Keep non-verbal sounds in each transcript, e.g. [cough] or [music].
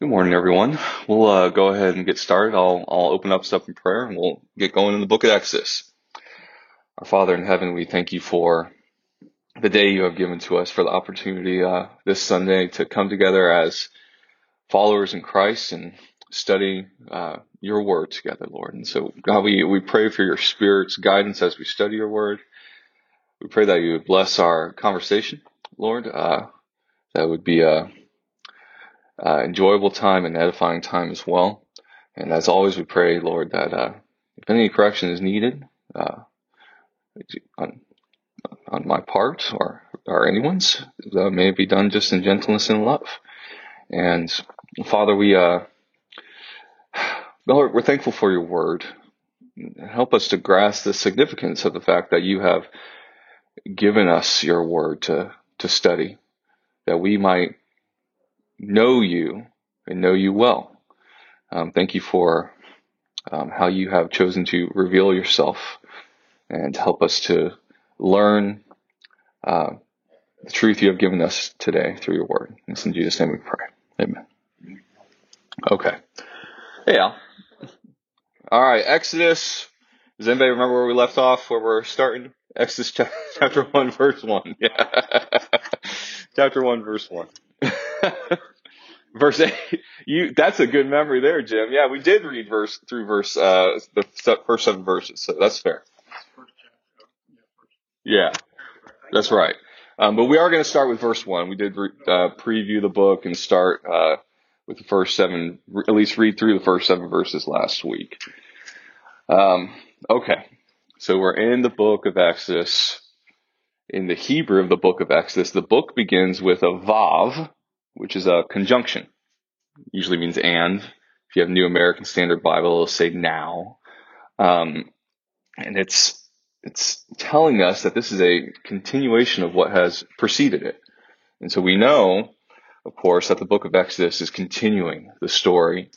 Good morning, everyone. We'll uh, go ahead and get started. I'll, I'll open up stuff in prayer and we'll get going in the book of Exodus. Our Father in heaven, we thank you for the day you have given to us, for the opportunity uh, this Sunday to come together as followers in Christ and study uh, your word together, Lord. And so, God, we, we pray for your Spirit's guidance as we study your word. We pray that you would bless our conversation, Lord. Uh, that would be a uh, enjoyable time and edifying time as well. And as always, we pray, Lord, that uh, if any correction is needed uh, on, on my part or, or anyone's, that may be done just in gentleness and love. And Father, we, uh, Lord, we're thankful for your word. Help us to grasp the significance of the fact that you have given us your word to, to study, that we might know you and know you well. Um, thank you for um, how you have chosen to reveal yourself and help us to learn uh, the truth you have given us today through your word. It's in Jesus' name we pray. Amen. Okay. Al. All right, Exodus. Does anybody remember where we left off, where we're starting? Exodus [laughs] chapter 1, verse 1. [laughs] Yeah. chapter 1, verse 1. [laughs] verse 8 you that's a good memory there jim. Yeah we did read verse through verse uh the first seven verses so that's fair. Yeah that's right. Um, but we are going to start with verse 1 we did re- uh, preview the book and start uh, with the first seven at least read through the first seven verses last week. Um, okay. So we're in the book of exodus. In the hebrew of the book of exodus the book begins with a vav which is a conjunction. Usually means and. If you have New American Standard Bible, it'll say now. Um, and it's it's telling us that this is a continuation of what has preceded it. And so we know, of course, that the book of Exodus is continuing the story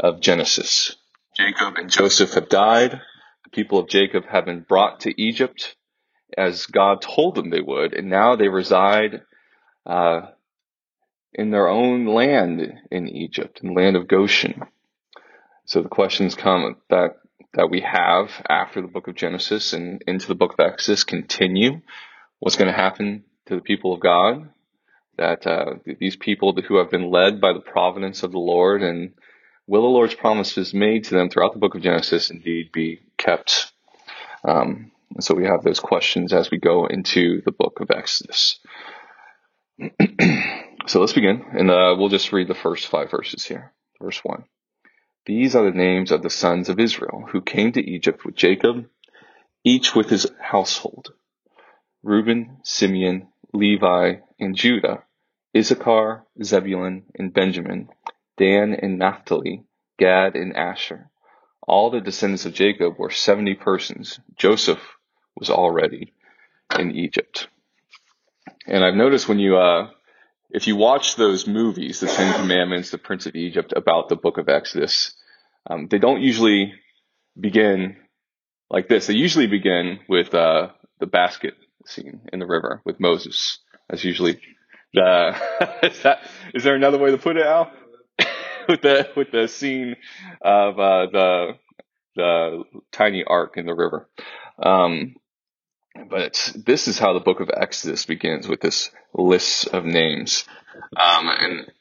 of Genesis. Jacob and Joseph have died. The people of Jacob have been brought to Egypt as God told them they would, and now they reside uh, in their own land in Egypt, in the land of Goshen. So the questions come that that we have after the book of Genesis and into the book of Exodus continue. What's going to happen to the people of God? That uh, these people who have been led by the providence of the Lord and will the Lord's promises made to them throughout the book of Genesis indeed be kept? Um, so we have those questions as we go into the book of Exodus. [clears throat] So let's begin, and uh, we'll just read the first five verses here. Verse 1. These are the names of the sons of Israel who came to Egypt with Jacob, each with his household Reuben, Simeon, Levi, and Judah, Issachar, Zebulun, and Benjamin, Dan and Naphtali, Gad and Asher. All the descendants of Jacob were 70 persons. Joseph was already in Egypt. And I've noticed when you uh, if you watch those movies, the Ten Commandments, the Prince of Egypt, about the book of Exodus, um, they don't usually begin like this. They usually begin with uh, the basket scene in the river with Moses. That's usually the. [laughs] is, that, is there another way to put it, Al? [laughs] with the with the scene of uh, the the tiny ark in the river. Um, but this is how the book of Exodus begins with this list of names. Um, and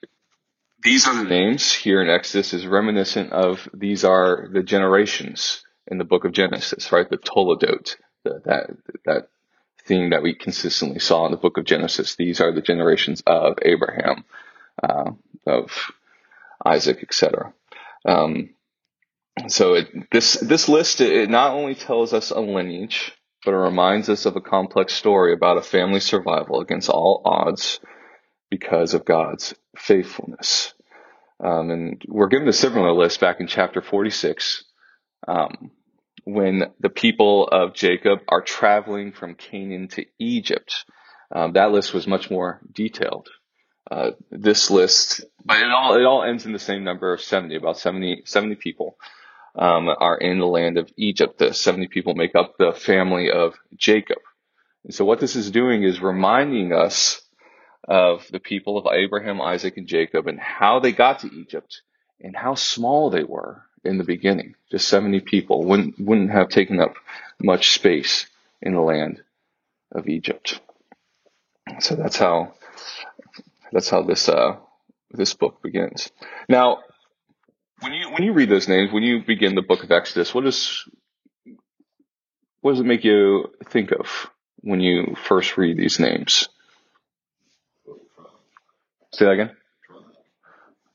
these are the names here in Exodus is reminiscent of these are the generations in the book of Genesis, right? The Toledot, the, that, that theme that we consistently saw in the book of Genesis. These are the generations of Abraham, uh, of Isaac, etc. Um, so it, this this list it not only tells us a lineage, but it reminds us of a complex story about a family survival against all odds because of God's faithfulness. Um, and we're given a similar list back in chapter 46 um, when the people of Jacob are traveling from Canaan to Egypt. Um, that list was much more detailed. Uh, this list, but it all it all ends in the same number of 70, about 70, 70 people um, are in the land of Egypt. The 70 people make up the family of Jacob. And so what this is doing is reminding us of the people of Abraham, Isaac, and Jacob and how they got to Egypt and how small they were in the beginning. Just 70 people wouldn't, wouldn't have taken up much space in the land of Egypt. So that's how, that's how this, uh, this book begins. Now, when you, when you read those names, when you begin the book of Exodus, what does, what does it make you think of when you first read these names? Say that again.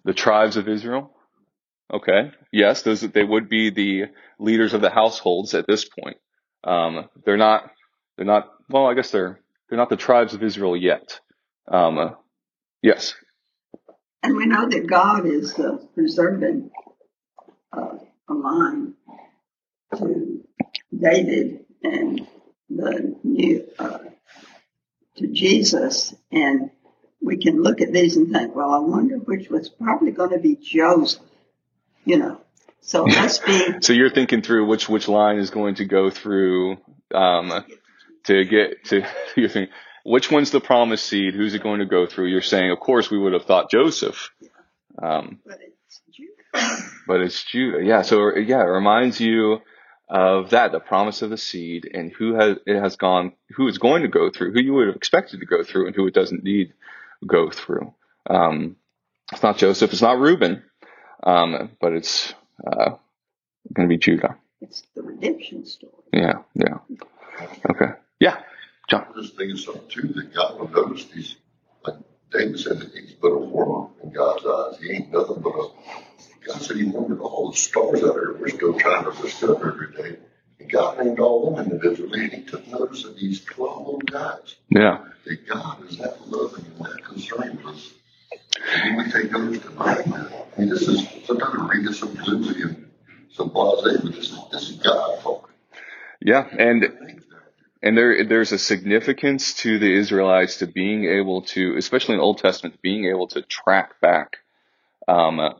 The tribes of Israel. Okay. Yes, those they would be the leaders of the households at this point. Um, they're not. They're not. Well, I guess they're. They're not the tribes of Israel yet. Um, uh, yes. And we know that God is uh, preserving uh, a line to David and the new uh, to Jesus, and we can look at these and think, well, I wonder which was probably going to be Joseph, you know. So must be. [laughs] so you're thinking through which which line is going to go through um, to get to. [laughs] You think which one's the promised seed? Who's it going to go through? You're saying, of course, we would have thought Joseph. Um, but it's Judah. [coughs] But it's Judah. Yeah. So yeah, it reminds you of that, the promise of the seed, and who has it has gone, who is going to go through, who you would have expected to go through, and who it doesn't need go through. Um, it's not Joseph, it's not Reuben, um, but it's uh, going to be Judah. It's the redemption story. Yeah, yeah. Okay. Yeah, Just thinking something too that God will notice these, like David said, that he's but a worm in God's eyes. He ain't nothing but a. God said he numbered all the stars out there. We're still trying to discover every day. And God named all them individually, and he took notice of these 12 little guys. Yeah. That God is that loving and that concerned with us. And we take notice tonight. I mean, this is, sometimes we read this some flimsy and some blase, but this is, this is God talking. Yeah, and and there there's a significance to the Israelites to being able to, especially in Old Testament, being able to track back, um,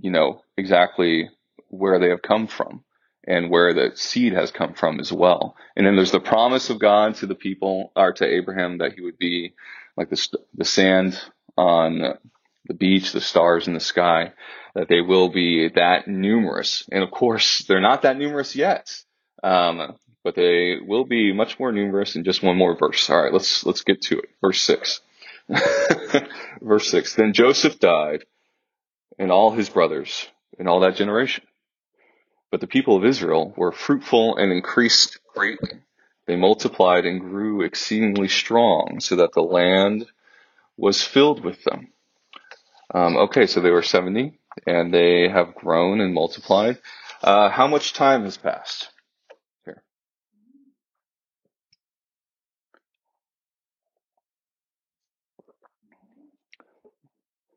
you know, exactly where they have come from and where the seed has come from as well. And then there's the promise of God to the people, or to Abraham, that he would be like the, the sand on the beach, the stars in the sky, that they will be that numerous. And of course, they're not that numerous yet. Um, but they will be much more numerous in just one more verse. All right, let's, let's get to it. Verse six. [laughs] verse six. Then Joseph died and all his brothers and all that generation. But the people of Israel were fruitful and increased greatly. They multiplied and grew exceedingly strong so that the land was filled with them. Um, okay, so they were 70 and they have grown and multiplied. Uh, how much time has passed? Here.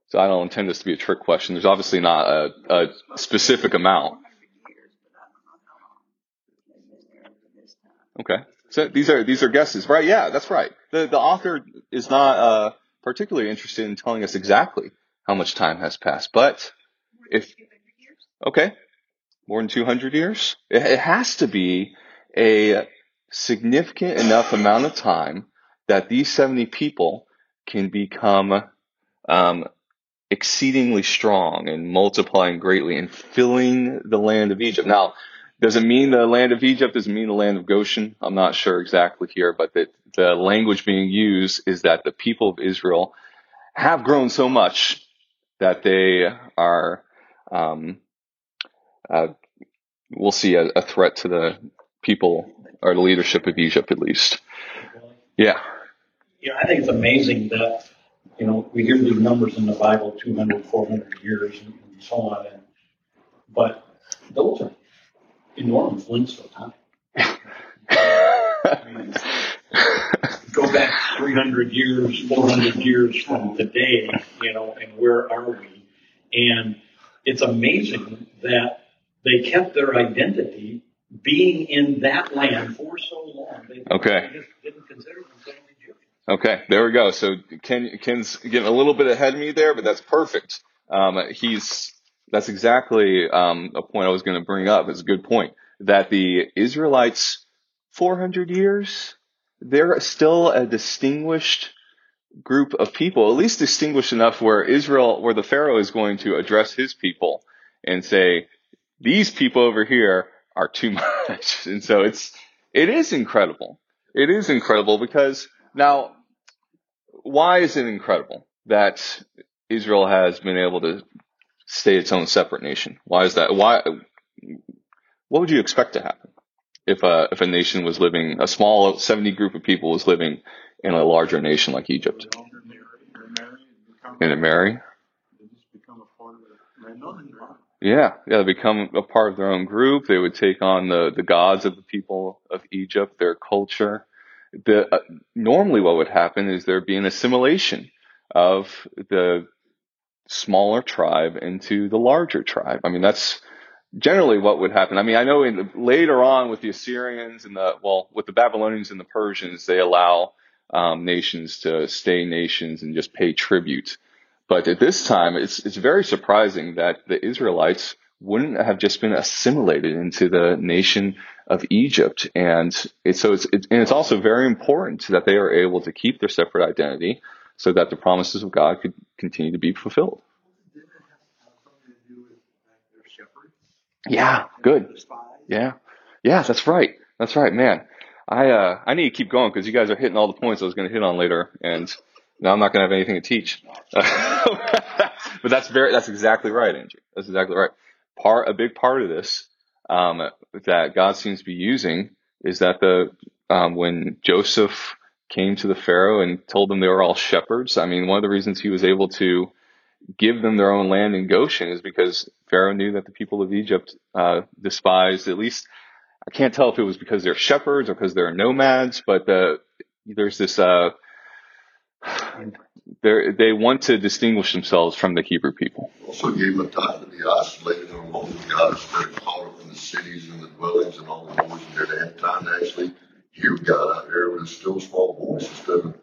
So I don't intend this to be a trick question. There's obviously not a, a specific amount. Okay. So these are these are guesses, right? Yeah, that's right. The the author is not uh, particularly interested in telling us exactly how much time has passed, but if okay, more than 200 years, it, it has to be a significant enough amount of time that these 70 people can become um, exceedingly strong and multiplying greatly and filling the land of Egypt. Now, does it mean the land of Egypt? Does it mean the land of Goshen? I'm not sure exactly here, but the, the language being used is that the people of Israel have grown so much that they are, um, uh, we'll see a, a, threat to the people or the leadership of Egypt at least. Yeah. Yeah, I think it's amazing that, you know, we hear these numbers in the Bible, 200, 400 years and, and so on. And, but those are enormous lengths of time. go back 300 years, 400 years from today, you know, and where are we? And it's amazing that they kept their identity being in that land for so long. They, okay. Just didn't consider themselves. Okay, there we go. So Ken, Ken's getting a little bit ahead of me there, but that's perfect. Um, he's that's exactly um, a point I was going to bring up. It's a good point that the Israelites, 400 years, they're still a distinguished group of people, at least distinguished enough where Israel, where the Pharaoh is going to address his people and say, these people over here are too [laughs] much. And so it's, it is incredible. It is incredible because now, why is it incredible that Israel has been able to stay its own separate nation? Why is that? Why, what would you expect to happen if a, if a nation was living, a small 70 group of people was living in a larger nation like Egypt? And marry? Yeah, yeah, they become a part of their own group. They would take on the, the gods of the people of Egypt, their culture. The, uh, normally what would happen is there'd be an assimilation of the smaller tribe into the larger tribe. I mean, that's generally what would happen. I mean, I know in the, later on with the Assyrians and the, well, with the Babylonians and the Persians, they allow um, nations to stay nations and just pay tribute. But at this time, it's, it's very surprising that the Israelites wouldn't have just been assimilated into the nation of Egypt. And it's, so it's, and it's also very important that they are able to keep their separate identity so that the promises of God could continue to be fulfilled. Yeah, good. Yeah. Yeah, that's right. That's right, man. I, uh, I need to keep going because you guys are hitting all the points I was going to hit on later. And now I'm not going to have anything to teach. [laughs] but that's very, that's exactly right, Andrew. That's exactly right. Part, a big part of this, um, that God seems to be using is that the, um, when Joseph came to the Pharaoh and told them they were all shepherds, I mean, one of the reasons he was able to give them their own land in Goshen is because Pharaoh knew that the people of Egypt, uh, despised at least, I can't tell if it was because they're shepherds or because they're nomads, but the, there's this, uh, they they want to distinguish themselves from the Hebrew people. Also gave them time to be isolated and alone with God instead of caught up in the cities and the dwellings and all the noise there. They had time to actually hear God out there with a still small voice instead of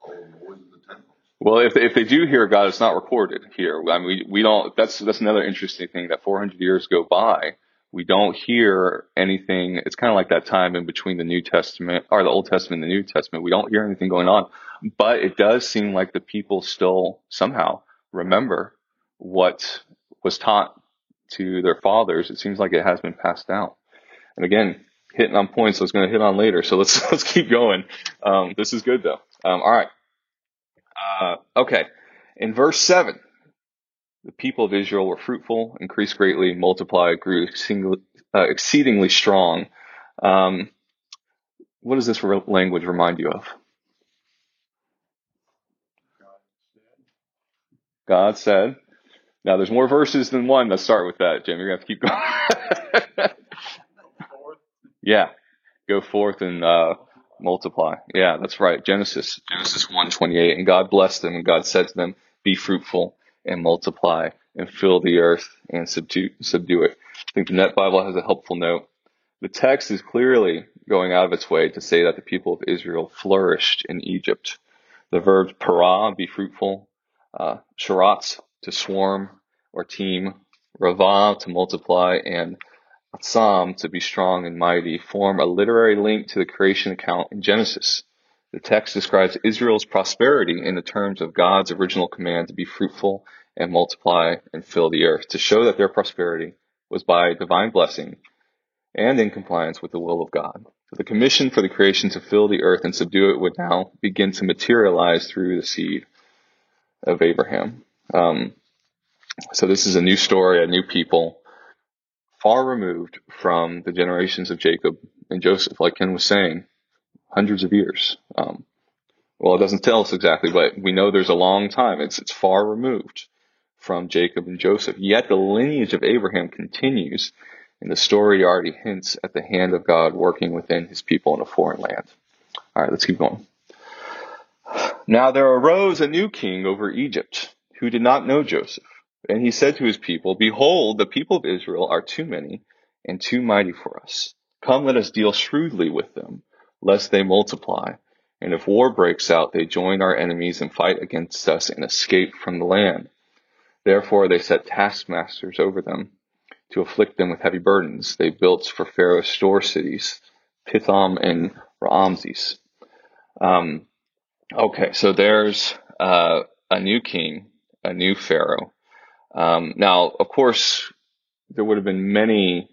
all the noise of the temple. Well, if if they do hear God, it's not recorded here. I mean, we, we don't. That's that's another interesting thing that 400 years go by we don't hear anything. It's kind of like that time in between the New Testament or the Old Testament and the New Testament. We don't hear anything going on, but it does seem like the people still somehow remember what was taught to their fathers. It seems like it has been passed down. And again, hitting on points I was going to hit on later. So let's, [laughs] let's keep going. Um, this is good though. Um, all right. Uh, okay. In verse seven, the people of Israel were fruitful, increased greatly, multiplied, grew exceedingly, uh, exceedingly strong. Um, what does this re- language remind you of? God said. Now, there's more verses than one that start with that, Jim. You're to have to keep going. [laughs] yeah. Go forth and uh, multiply. Yeah, that's right. Genesis, Genesis 1:28. And God blessed them, and God said to them, Be fruitful and multiply and fill the earth and subdue, subdue it. I think the Net Bible has a helpful note. The text is clearly going out of its way to say that the people of Israel flourished in Egypt. The verbs para, be fruitful, uh, sharatz, to swarm or team, ravah, to multiply, and atzam, to be strong and mighty, form a literary link to the creation account in Genesis. The text describes Israel's prosperity in the terms of God's original command to be fruitful and multiply and fill the earth, to show that their prosperity was by divine blessing and in compliance with the will of God. So the commission for the creation to fill the earth and subdue it would now begin to materialize through the seed of Abraham. Um, so this is a new story, a new people, far removed from the generations of Jacob and Joseph, like Ken was saying hundreds of years. Um, well, it doesn't tell us exactly, but we know there's a long time. It's it's far removed from Jacob and Joseph. Yet the lineage of Abraham continues, and the story already hints at the hand of God working within his people in a foreign land. All right, let's keep going. Now there arose a new king over Egypt who did not know Joseph. And he said to his people, Behold, the people of Israel are too many and too mighty for us. Come, let us deal shrewdly with them lest they multiply. And if war breaks out, they join our enemies and fight against us and escape from the land. Therefore they set taskmasters over them to afflict them with heavy burdens. They built for Pharaoh store cities, Pithom and Ramses. Um, Okay, so there's uh, a new king, a new pharaoh. Um, now, of course, there would have been many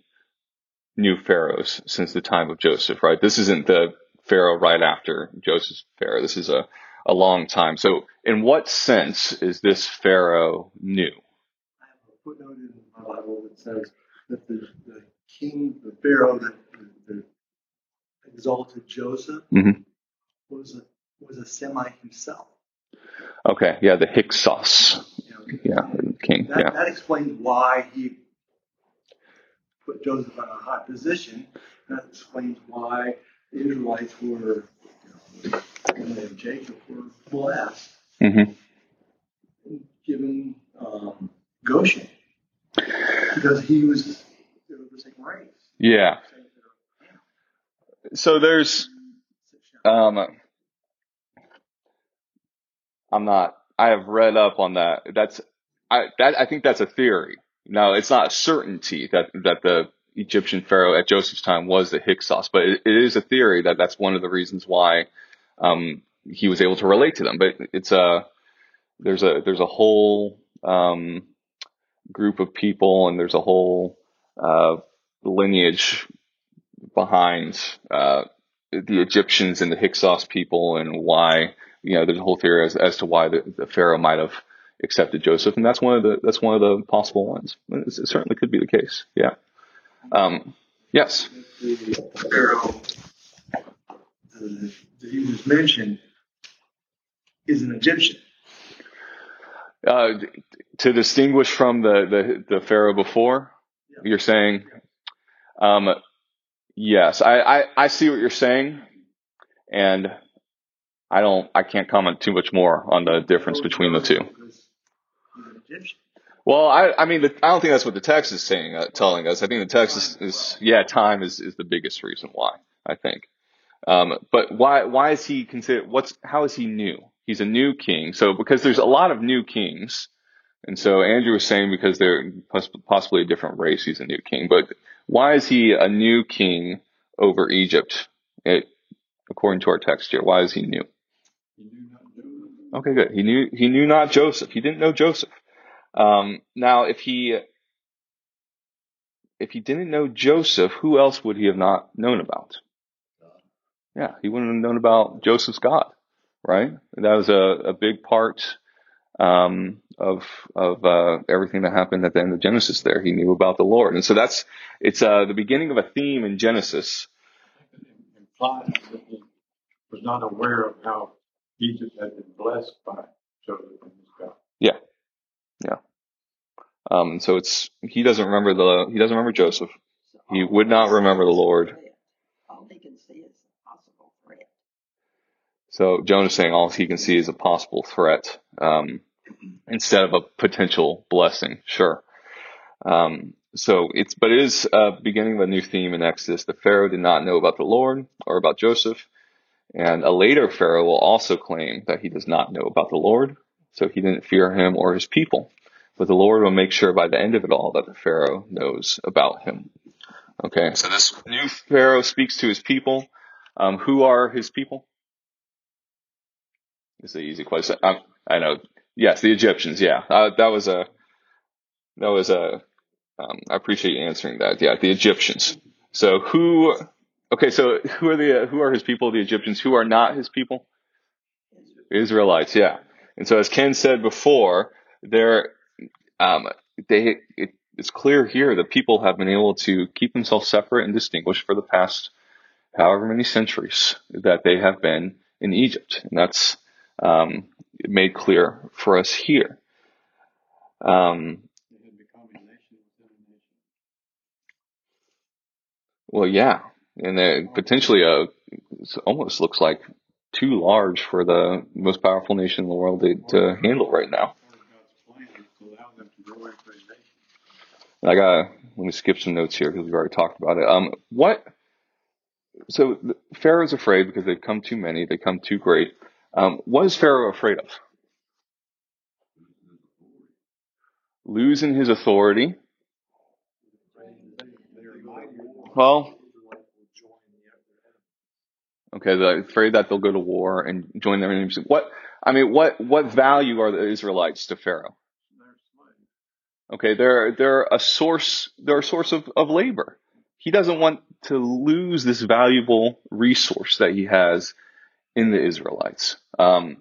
new pharaohs since the time of Joseph, right? This isn't the pharaoh right after Joseph's pharaoh. This is a, a long time. So, in what sense is this pharaoh new? I have a footnote in my Bible that says that the, the king, the Pharaoh that, that exalted Joseph Mhm. was a was a Semite himself. Okay, yeah, the Hyksos, You know, yeah, king, that, yeah. that explains why he put Joseph in a high position. That explains why the Israelites were, you know, and Jacob were blessed hmm given um, Goshen because he was they were the same race. Yeah. So there's Um, I'm not. I have read up on that. That's I that I think that's a theory. Now it's not a certainty that that the Egyptian pharaoh at Joseph's time was the Hyksos, but it, it is a theory that that's one of the reasons why um, he was able to relate to them. But it's a there's a there's a whole um, group of people and there's a whole uh, lineage behind uh, the Egyptians and the Hyksos people and why you know there's a whole theory as, as to why the, the Pharaoh might have accepted Joseph and that's one of the that's one of the possible ones. It certainly could be the case. Yeah. Um, yes. the Pharaoh uh, that he was mentioned is an Egyptian. Uh, to distinguish from the, the, the Pharaoh before, Yeah. you're saying, um, yes, I, I, I see what you're saying, and I don't, I can't comment too much more on the difference between the two. Well, I, I mean, the, I don't think that's what the text is saying, uh, telling us. I think the text is, is yeah, time is, is the biggest reason why, I think. Um, but why, why is he considered, what's, how is he new? He's a new king. So, because there's a lot of new kings. And so Andrew was saying because they're possibly a different race, he's a new king. But why is he a new king over Egypt? It, according to our text here, why is he new? Okay, good. He knew, he knew not Joseph. He didn't know Joseph. Um, now, if he if he didn't know Joseph, who else would he have not known about? Yeah, he wouldn't have known about Joseph's God, right? That was a, a big part um, of of uh, everything that happened at the end of Genesis. There, he knew about the Lord, and so that's it's uh, the beginning of a theme in Genesis. implies that he was not aware of how Egypt had been blessed by Joseph and his God. Um, so it's he doesn't remember the he doesn't remember Joseph. He would not remember the Lord. All he can see is a possible threat. So Jonah's saying all he can see is a possible threat um, instead of a potential blessing. Sure. Um, so it's but it is a beginning of a new theme in Exodus. The Pharaoh did not know about the Lord or about Joseph, and a later Pharaoh will also claim that he does not know about the Lord, so he didn't fear him or his people. But the Lord will make sure by the end of it all that the Pharaoh knows about him. Okay, so this new Pharaoh speaks to his people. Um, who are his people? It's an easy question. I, I know. Yes, the Egyptians. Yeah, uh, that was a. That was a. Um, I appreciate you answering that. Yeah, the Egyptians. So who? Okay, so who are the who are his people? The Egyptians. Who are not his people? Israelites. Yeah. And so as Ken said before, they're um, they it, it's clear here that people have been able to keep themselves separate and distinguished for the past however many centuries that they have been in Egypt, and that's um, made clear for us here. Um, well, yeah, and then potentially a it almost looks like too large for the most powerful nation in the world to, to handle right now. Part of God's plan is to allow them to grow into a nation. And I got let me skip some notes here because we've already talked about it. Um, what? So Pharaoh's afraid because they've come too many, they come too great. Um, what is Pharaoh afraid of? Losing his authority. Well, Okay, they're afraid that they'll go to war and join their enemies. What I mean, what what value are the Israelites to Pharaoh? Okay, they're they're a source they're a source of, of labor. He doesn't want to lose this valuable resource that he has in the Israelites. Um,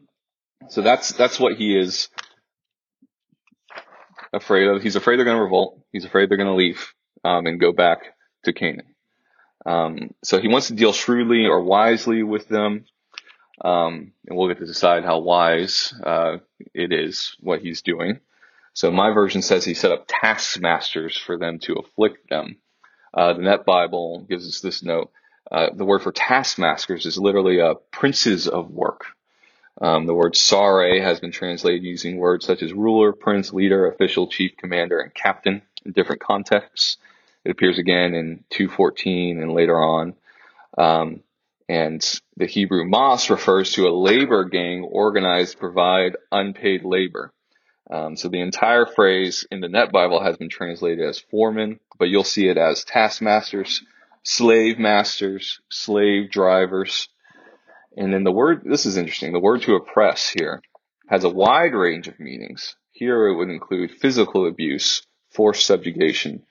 so that's that's what he is afraid of. He's afraid they're going to revolt. He's afraid they're going to leave um, and go back to Canaan. Um, so he wants to deal shrewdly or wisely with them. Um, and we'll get to decide how wise uh, it is what he's doing. So my version says he set up taskmasters for them to afflict them. Uh, the Net Bible gives us this note. Uh, the word for taskmasters is literally uh, princes of work. Um, the word sare has been translated using words such as ruler, prince, leader, official, chief, commander, and captain in different contexts. It appears again in 214 and later on. Um, and the Hebrew mas refers to a labor gang organized to provide unpaid labor. Um, so the entire phrase in the Net Bible has been translated as foreman, but you'll see it as taskmasters, slave masters, slave drivers. And then the word, this is interesting, the word to oppress here has a wide range of meanings. Here it would include physical abuse, forced subjugation,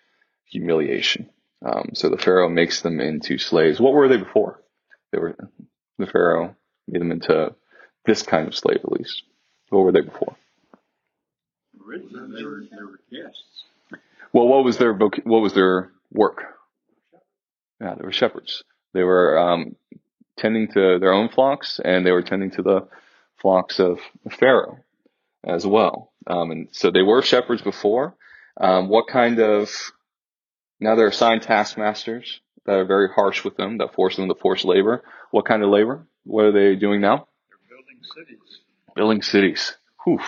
humiliation. Um, so the Pharaoh makes them into slaves. What were they before? They were, the Pharaoh made them into this kind of slave at least. What were they before? Originally, they were, they were guests. Well, what was their voc- what was their work? Yeah, they were shepherds. They were um, tending to their own flocks, and they were tending to the flocks of Pharaoh as well. Um, and so they were shepherds before. Um, what kind of now they're assigned taskmasters that are very harsh with them, that force them to force labor. What kind of labor? What are they doing now? They're building cities. Building cities. Whew.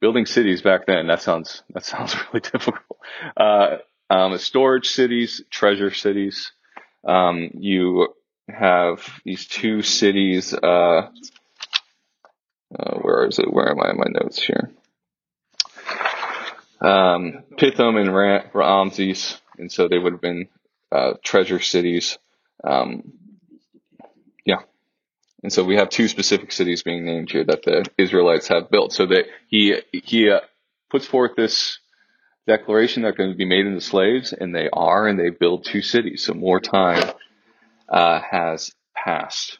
Building cities back then. That sounds that sounds [laughs] really difficult. Uh, um, storage cities, treasure cities. Um, you have these two cities. Uh, uh, where is it? Where am I in my notes here? Um, Pithom and Ra- Ramses, and so they would have been uh, treasure cities. Um, yeah, and so we have two specific cities being named here that the Israelites have built. So that he he uh, puts forth this declaration that they're going to be made into slaves, and they are, and they build two cities. So more time uh, has passed.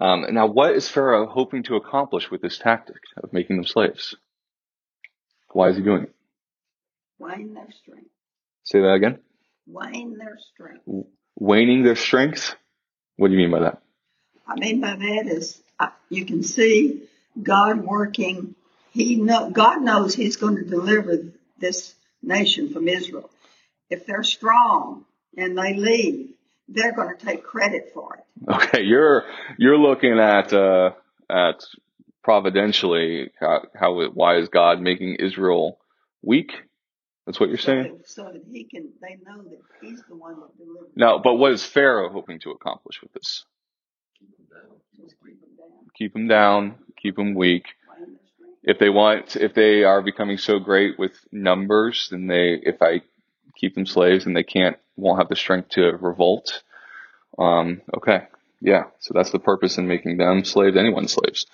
Um, now, what is Pharaoh hoping to accomplish with this tactic of making them slaves? Why is he doing it? Wane their strength. Say that again. Wane their strength. Waning their strength. What do you mean by that? I mean by that is uh, you can see God working. He know God knows He's going to deliver this nation from Israel. If they're strong and they leave, they're going to take credit for it. Okay, you're you're looking at uh, at providentially how, how it, why is God making Israel weak? That's what you're saying. that, so that He can, they know that He's the one that delivered. No, but what is Pharaoh hoping to accomplish with this? Keep them down. Keep them weak. If they want, if they are becoming so great with numbers, then they, if I keep them slaves, then they can't, won't have the strength to revolt. Um, okay, yeah. So that's the purpose in making them slaves, anyone slaves.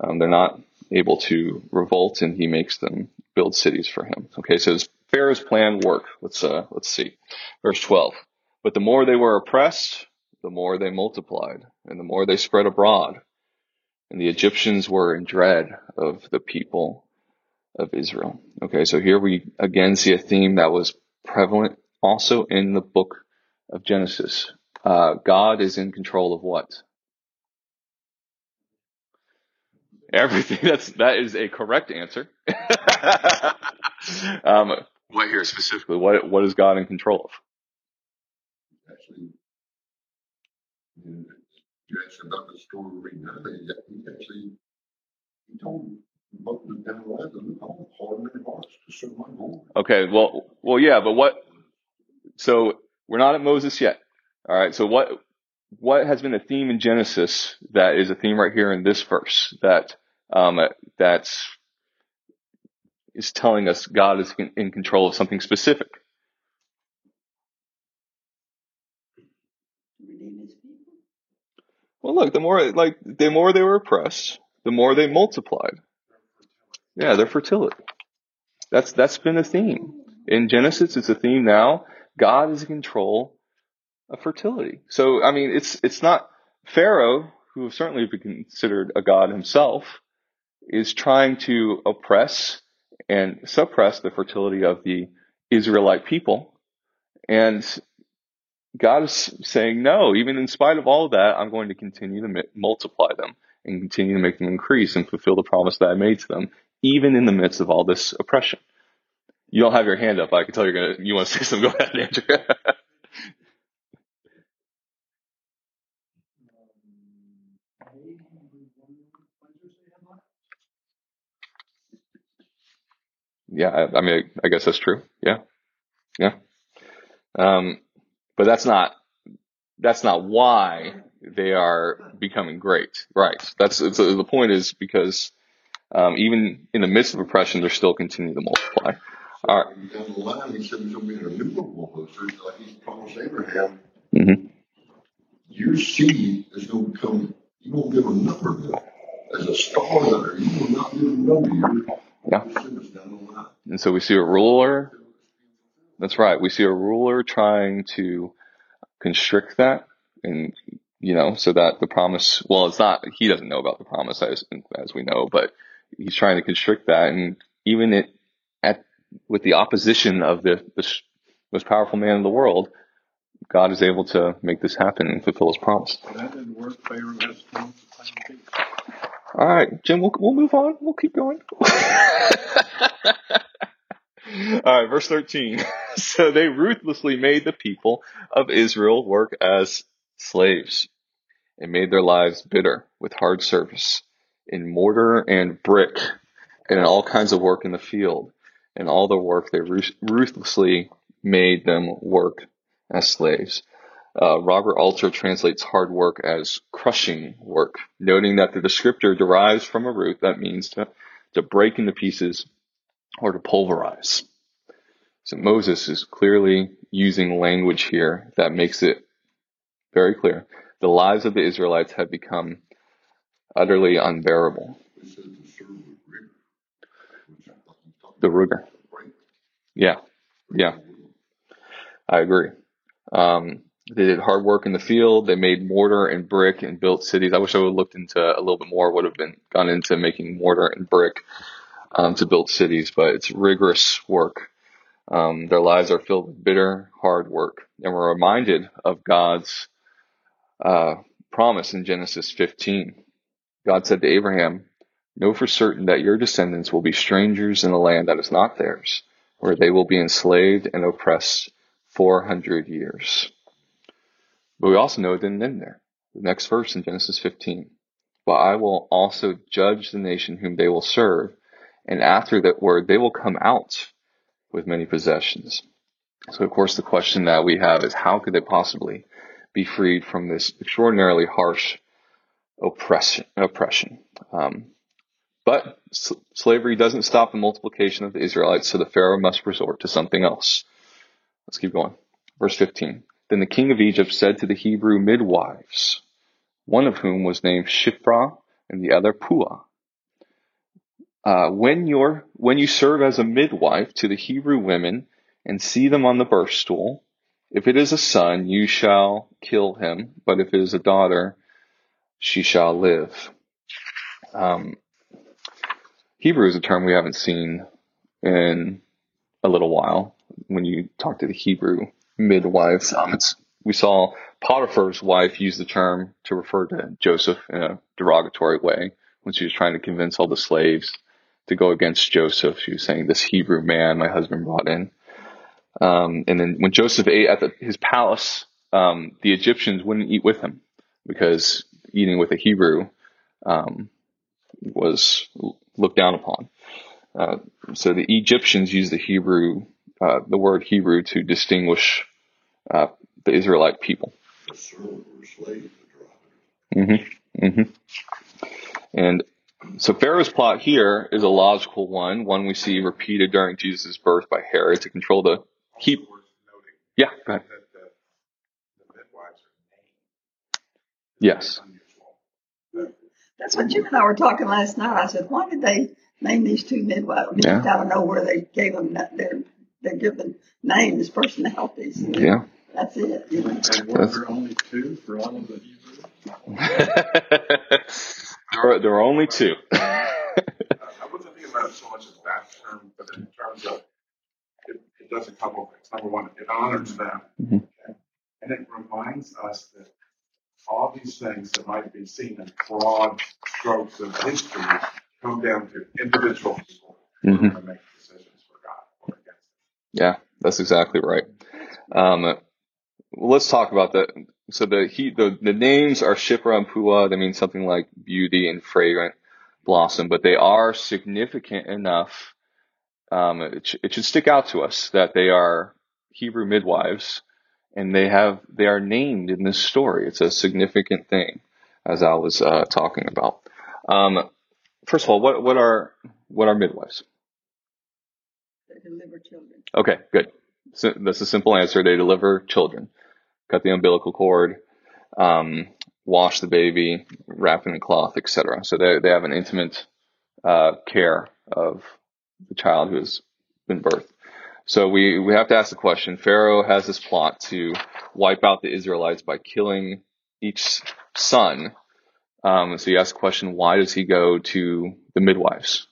Um, they're not able to revolt, and he makes them build cities for him. Okay, so Pharaoh's plan work? Let's uh, let's see, verse twelve. But the more they were oppressed, the more they multiplied, and the more they spread abroad. And the Egyptians were in dread of the people of Israel. Okay, so here we again see a theme that was prevalent also in the book of Genesis. Uh, God is in control of what? Everything. [laughs] That's that is a correct answer. [laughs] um, what here specifically? What what is God in control of? About the story he actually, he told. Okay, well, well, yeah, but what? So we're not at Moses yet. All right. So what? What has been a theme in Genesis that is a theme right here in this verse that um, that's is telling us God is in, in control of something specific? To redeem His people. Well, look, the more like the more they were oppressed, the more they multiplied. Yeah, their fertility. That's that's been a theme in Genesis. It's a theme now. God is in control of fertility. So I mean, it's it's not Pharaoh, who certainly be considered a god himself, is trying to oppress and suppress the fertility of the Israelite people, and God is saying, no, even in spite of all that, I'm going to continue to multiply them and continue to make them increase and fulfill the promise that I made to them, even in the midst of all this oppression. You don't have your hand up. I can tell you're gonna. You want to say something? [laughs] Go ahead, Andrew. yeah, I, I, mean, I guess that's true. Yeah, yeah. Um, but that's not that's not why they are becoming great, right? That's the point is because um, even in the midst of oppression, they're still continuing to multiply. So All right. Down the line, he said there's going to be an innumerable host. Like he promised Abraham, mm-hmm. your seed is going to become. You won't give a number them as a star there. You will not give a number. Your, yeah. And so we see a ruler. That's right. We see a ruler trying to constrict that and you know, so that the promise, well, it's not, he doesn't know about the promise as, as we know, but he's trying to constrict that. And even it, at, with the opposition of the, the most powerful man in the world, God is able to make this happen and fulfill his promise. That didn't work. Pharaoh has to All right, Jim, we'll, we'll move on. We'll keep going. [laughs] All right, verse 13. [laughs] so they ruthlessly made the people of Israel work as slaves and made their lives bitter with hard service in mortar and brick and in all kinds of work in the field. And all the work they ruthlessly made them work as slaves. Uh, Robert Alter translates hard work as crushing work, noting that the descriptor derives from a root that means to, to break into pieces or to pulverize. So Moses is clearly using language here that makes it very clear. The lives of the Israelites have become utterly unbearable. The rigor. Yeah. Yeah. I agree. Um, they did hard work in the field. They made mortar and brick and built cities. I wish I would have looked into a little bit more, would have been gone into making mortar and brick um, to build cities, but it's rigorous work. Um, their lives are filled with bitter, hard work. And we're reminded of God's uh, promise in Genesis 15. God said to Abraham, Know for certain that your descendants will be strangers in a land that is not theirs, where they will be enslaved and oppressed 400 years. But we also know it didn't end there. The next verse in Genesis 15. But I will also judge the nation whom they will serve, and after that word they will come out with many possessions. So of course the question that we have is how could they possibly be freed from this extraordinarily harsh oppression. oppression. Um, but slavery doesn't stop the multiplication of the Israelites, so the Pharaoh must resort to something else. Let's keep going. Verse 15. Then the king of Egypt said to the Hebrew midwives, one of whom was named Shiphrah and the other Puah, uh, when you when you serve as a midwife to the Hebrew women and see them on the birth stool, if it is a son, you shall kill him, but if it is a daughter, she shall live. Um, Hebrew is a term we haven't seen in a little while. When you talk to the Hebrew midwives, um, we saw Potiphar's wife use the term to refer to Joseph in a derogatory way when she was trying to convince all the slaves to go against Joseph. She was saying, "This Hebrew man my husband brought in." Um, and then when Joseph ate at the, his palace, um, the Egyptians wouldn't eat with him because eating with a Hebrew um, was looked down upon. Uh, so the Egyptians used the Hebrew, uh, the word Hebrew, to distinguish uh, the Israelite people. Mm-hmm. Mm-hmm. And so Pharaoh's plot here is a logical one, one we see repeated during Jesus' birth by Herod to control the keep. Yeah, go ahead. Yes. That's what you and I were talking last night. I said, why did they name these two midwives? Yeah. I don't know where they gave them that, their their given names, personalities. Yeah. That's it. You know? And were there only two for all of the Hebrews? [laughs] [laughs] there, are, there are only two. [laughs] I wasn't thinking about it so much as that term, but in terms of it, it does a couple of things. Number one, it honors them. Mhm. Okay? And it reminds us that all these things that might be seen as broad strokes of history come down to individual people who Mhm. are going to make decisions for God or against Yeah, that's exactly right. Um, let's talk about that. So the he, the, the names are Shiphrah and Puah. They mean something like beauty and fragrant blossom, but they are significant enough. Um, it, sh- it should stick out to us that they are Hebrew midwives and they have, they are named in this story. It's a significant thing as I was, uh, talking about. Um, first of all, what, what are, what are midwives? They deliver children. Okay, good. So that's a simple answer. They deliver children, cut the umbilical cord, um, wash the baby, wrap in a cloth, etc. So they they have an intimate uh, care of the child who has been birthed. So we we have to ask the question. Pharaoh has this plot to wipe out the Israelites by killing each son. Um, so you ask the question: Why does he go to the midwives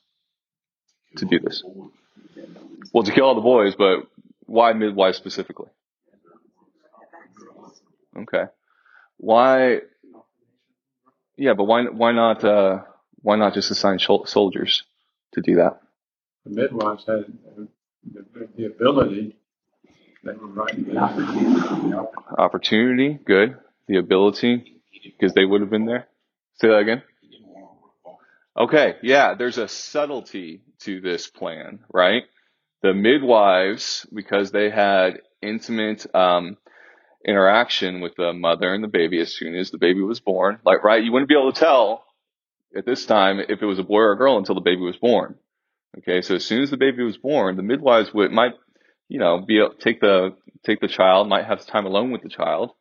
to do this? Well, to kill all the boys, but why midwives specifically? Okay. Why? Yeah, but why? Why not? Uh, why not just assign soldiers to do that? The midwives had the, the ability, they were right there. Opportunity, good. The ability, because they would have been there. Say that again. Okay, yeah, there's a subtlety to this plan, right? The midwives, because they had intimate um, interaction with the mother and the baby as soon as the baby was born, like, right? You wouldn't be able to tell at this time if it was a boy or a girl until the baby was born. Okay, so as soon as the baby was born, the midwives would might, you know, be take the take the child, might have time alone with the child,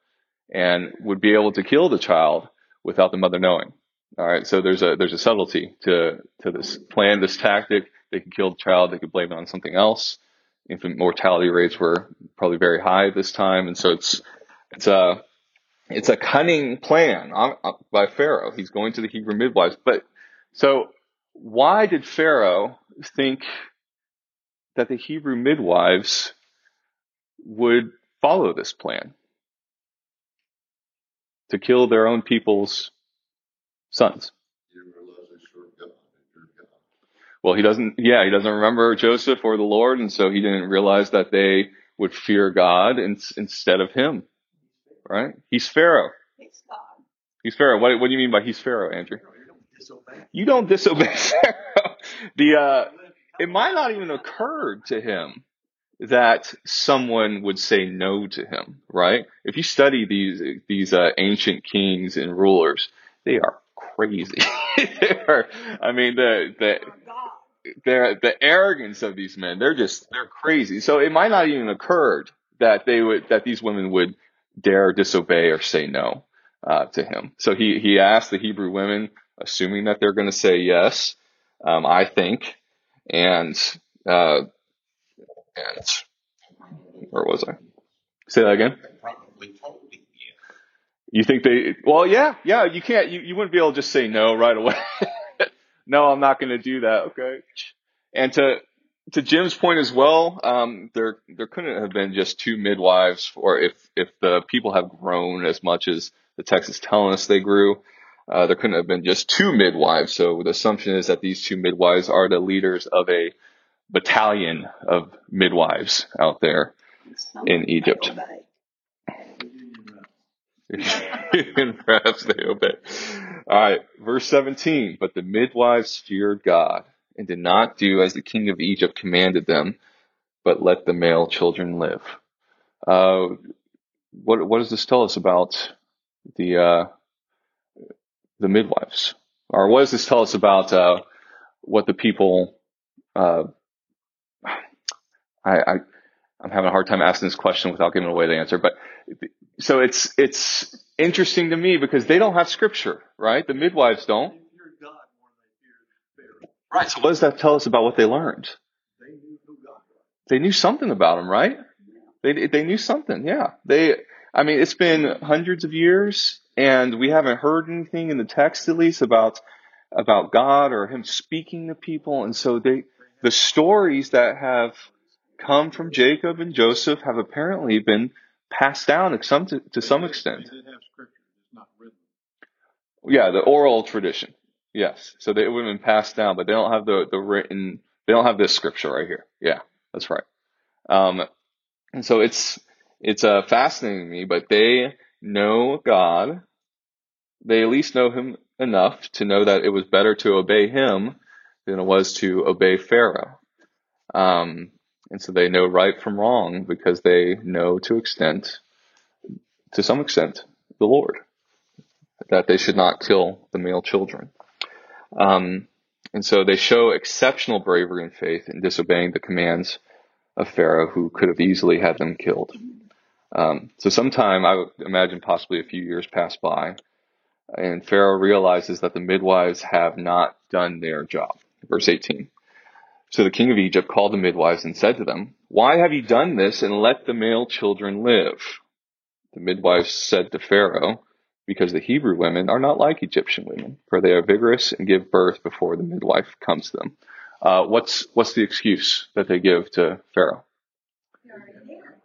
and would be able to kill the child without the mother knowing. All right, so there's a there's a subtlety to to this plan, this tactic. They could kill the child, they could blame it on something else. Infant mortality rates were probably very high at this time, and so it's it's a it's a cunning plan on, on- by Pharaoh. He's going to the Hebrew midwives, but so why did Pharaoh think that the Hebrew midwives would follow this plan to kill their own people's sons? Well, he doesn't, yeah, he doesn't remember Joseph or the Lord, and so he didn't realize that they would fear God in, instead of him, right? He's Pharaoh. It's God. He's Pharaoh. What, what do you mean by he's Pharaoh, Andrew? You don't disobey. You don't disobey [laughs] Pharaoh. The, uh, it might not even occur to him that someone would say no to him, right? If you study these, these, uh, ancient kings and rulers, they are crazy. [laughs] they are, I mean, the, the, Or God. the the arrogance of these men they're just they're crazy so it might not even occurred that they would that these women would dare disobey or say no uh, to him. So he he asked the hebrew women assuming that they're going to say yes um, i think and uh and where was i? Say that again? Probably told him yes. you think they well yeah yeah you can't you, you wouldn't be able to just say no right away. [laughs] No i'm not going to do that okay. And to to jim's point as well um there there couldn't have been just two midwives or if if the people have grown as much as the text is telling us they grew uh, there couldn't have been just two midwives so the assumption is that these two midwives are the leaders of a battalion of midwives out there Some In Egypt. and [laughs] perhaps they obey. All right, verse 17. But the midwives feared God and did not do as the king of Egypt commanded them, but let the male children live. Uh, what what does this tell us about the uh, the midwives, or what does this tell us about uh, what the people? Uh, I, I I'm having a hard time asking this question without giving away the answer, but so it's it's interesting to me because they don't have scripture, right? The midwives don't. Right. So what does that tell us about what they learned? They knew who God was. They knew something about him, right? They they knew something. Yeah. They. I mean, it's been hundreds of years, and we haven't heard anything in the text, at least, about about God or Him speaking to people. And so they, the stories that have come from Jacob and Joseph have apparently been passed down to some to, to some extent. They did have scripture, it's not written. Yeah, the oral tradition. Yes. So they would have been passed down, but they don't have the, the written, they don't have this scripture right here. Yeah, that's right. Um, and so it's, it's, uh, fascinating to me, but they know God. They at least know him enough to know that it was better to obey him than it was to obey Pharaoh. Um, and so they know right from wrong because they know to extent, to some extent, the Lord that they should not kill the male children. Um, and so they show exceptional bravery and faith in disobeying the commands of Pharaoh, who could have easily had them killed. Um, so sometime, I would imagine possibly a few years pass by, and Pharaoh realizes that the midwives have not done their job. Verse 18. So the king of Egypt called the midwives and said to them, Why have you done this and let the male children live? The midwives said to Pharaoh, because the Hebrew women are not like Egyptian women, for they are vigorous and give birth before the midwife comes to them. Uh, what's what's the excuse that they give to Pharaoh? They're already there.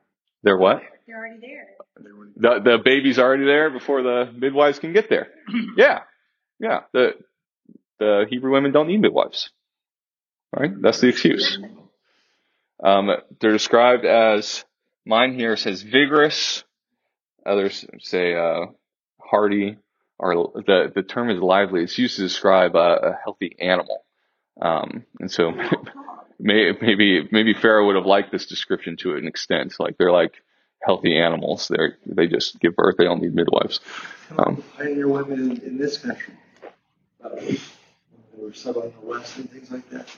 They're what? They're already there. The the baby's already there before the midwives can get there. [clears throat] Yeah, yeah. The the Hebrew women don't need midwives. Right? That's the excuse. Um, they're described as mine here says vigorous. Others say uh, hardy, or the the term is lively. It's used to describe a, a healthy animal. Um, and so [laughs] maybe maybe Pharaoh would have liked this description to an extent. Like they're like healthy animals. They they just give birth. They don't need midwives. Um, Pioneer women in, in this country. Uh, they were settled in the West and things like that.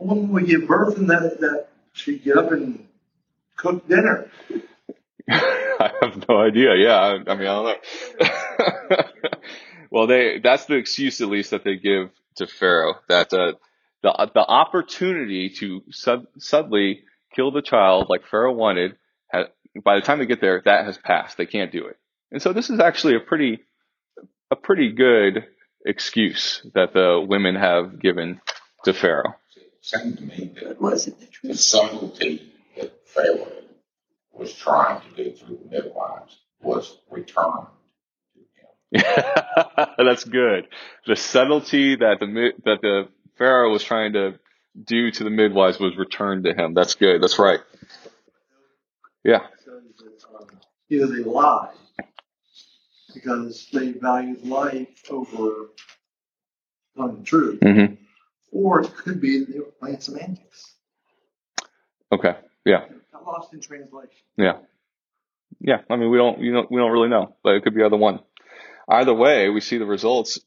A woman would give birth and that, that she'd get up and cook dinner. [laughs] I have no idea. Yeah, I, I mean, I don't know. [laughs] well, they that's the excuse at least that they give to Pharaoh that uh, the the opportunity to sud- suddenly kill the child like Pharaoh wanted had, by the time they get there that has passed. They can't do it. And so this is actually a pretty a pretty good excuse that the women have given to Pharaoh. It seemed to me that But was it the the subtlety that Pharaoh was trying to do through the midwives was returned to him. [laughs] That's good. The subtlety that the that the Pharaoh was trying to do to the midwives was returned to him. That's good. That's right. Yeah. So um, either they lied because they valued life over telling the truth, hmm or it could be they were playing semantics. Okay. Yeah. Lost in translation. Yeah. Yeah. I mean, we don't, you know, we don't really know, but it could be either one. Either way, we see the results.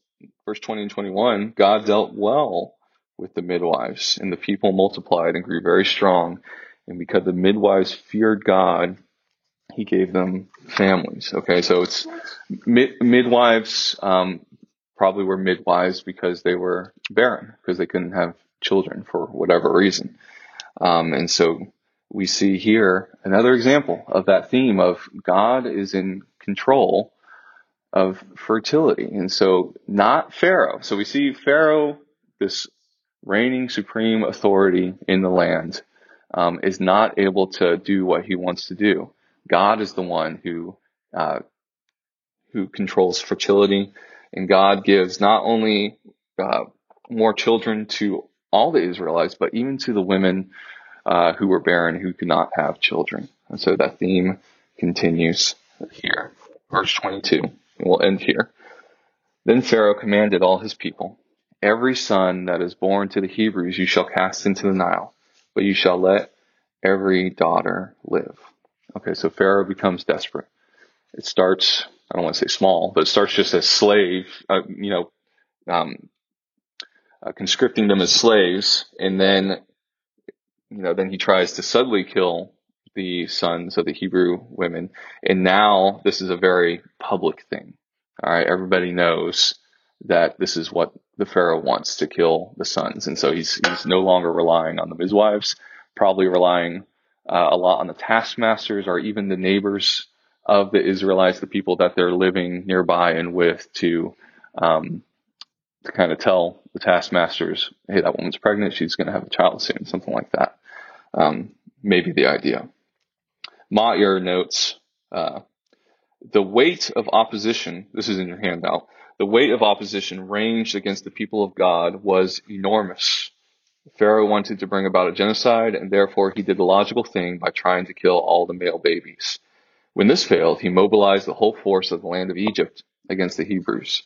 Verse 20 and 21, God dealt well with the midwives and the people multiplied and grew very strong. And because the midwives feared God, he gave them families. Okay. So it's mid, midwives, um, probably were midwives because they were barren, because they couldn't have children for whatever reason. Um, and so we see here another example of that theme of God is in control of fertility. And so not Pharaoh. So we see Pharaoh, this reigning supreme authority in the land, um, is not able to do what he wants to do. God is the one who, uh, who controls fertility and God gives not only, uh, more children to all the Israelites, but even to the women uh, who were barren, who could not have children. And so that theme continues here. Verse 22, and we'll end here. Then Pharaoh commanded all his people, Every son that is born to the Hebrews you shall cast into the Nile, but you shall let every daughter live. Okay, so Pharaoh becomes desperate. It starts, I don't want to say small, but it starts just as slave, uh, you know, um, uh, conscripting them as slaves, and then you know, then he tries to subtly kill the sons of the Hebrew women. And now this is a very public thing. All right. Everybody knows that this is what the Pharaoh wants to kill the sons. And so he's, he's no longer relying on the midwives, probably relying uh, a lot on the taskmasters or even the neighbors of the Israelites, the people that they're living nearby and with to, um, to kind of tell the taskmasters, hey, that woman's pregnant. She's going to have a child soon, something like that. Um, maybe the idea. Motyer notes, uh, the weight of opposition, this is in your handout, the weight of opposition ranged against the people of God was enormous. Pharaoh wanted to bring about a genocide, and therefore he did the logical thing by trying to kill all the male babies. When this failed, he mobilized the whole force of the land of Egypt against the Hebrews.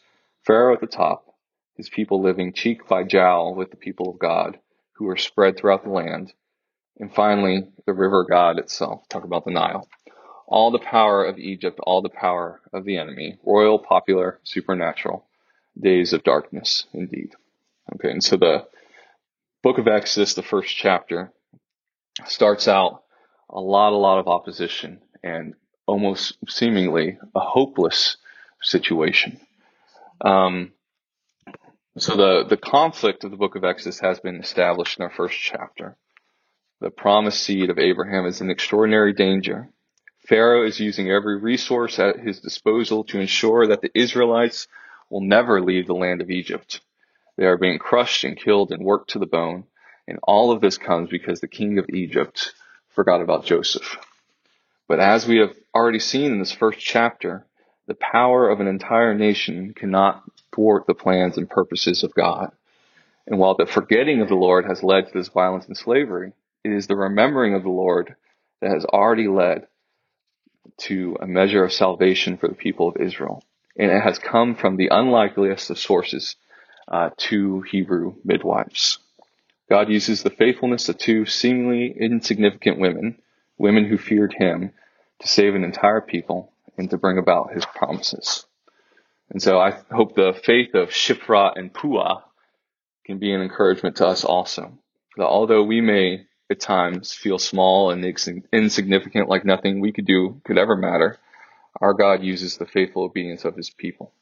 Pharaoh at the top, his people living cheek by jowl with the people of God, who were spread throughout the land. And finally, the river God itself. Talk about the Nile all the power of Egypt, all the power of the enemy, royal, popular, supernatural, days of darkness indeed. Okay, and so the book of Exodus, the first chapter, starts out a lot, a lot of opposition and almost seemingly a hopeless situation. Um, so the, the conflict of the book of Exodus has been established in our first chapter. The promised seed of Abraham is in extraordinary danger Pharaoh is using every resource at his disposal to ensure that the Israelites will never leave the land of Egypt. They are being crushed and killed and worked to the bone. And all of this comes because the king of Egypt forgot about Joseph. But as we have already seen in this first chapter, the power of an entire nation cannot thwart the plans and purposes of God. And while the forgetting of the Lord has led to this violence and slavery, it is the remembering of the Lord that has already led to a measure of salvation for the people of Israel. And it has come from the unlikeliest of sources uh, two Hebrew midwives. God uses the faithfulness of two seemingly insignificant women, women who feared him, to save an entire people and to bring about his promises. And so I hope the faith of Shiphrah and Puah can be an encouragement to us also. That although we may at times feel small and insignificant, like nothing we could do could ever matter, our God uses the faithful obedience of his people.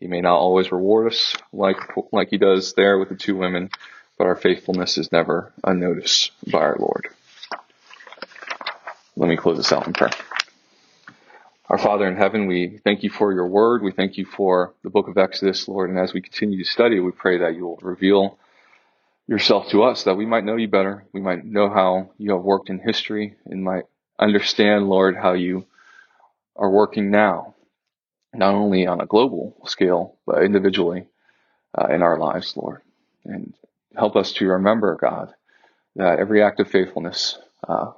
He may not always reward us like, like he does there with the two women, but our faithfulness is never unnoticed by our Lord. Let me close this out in prayer. Our Father in heaven, we thank you for your word. We thank you for the book of Exodus, Lord. And as we continue to study, we pray that you will reveal yourself to us that we might know you better. We might know how you have worked in history and might understand, Lord, how you are working now, not only on a global scale, but individually uh, in our lives, Lord. And help us to remember, God, that every act of faithfulness uh,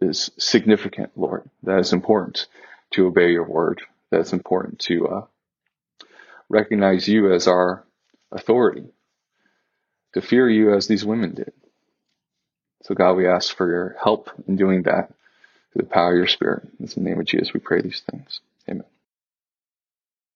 is significant, Lord. That it's important to obey your word. That it's important to uh, recognize you as our authority to fear you as these women did. So, God, we ask for your help in doing that through the power of your Spirit. In the name of Jesus, we pray these things.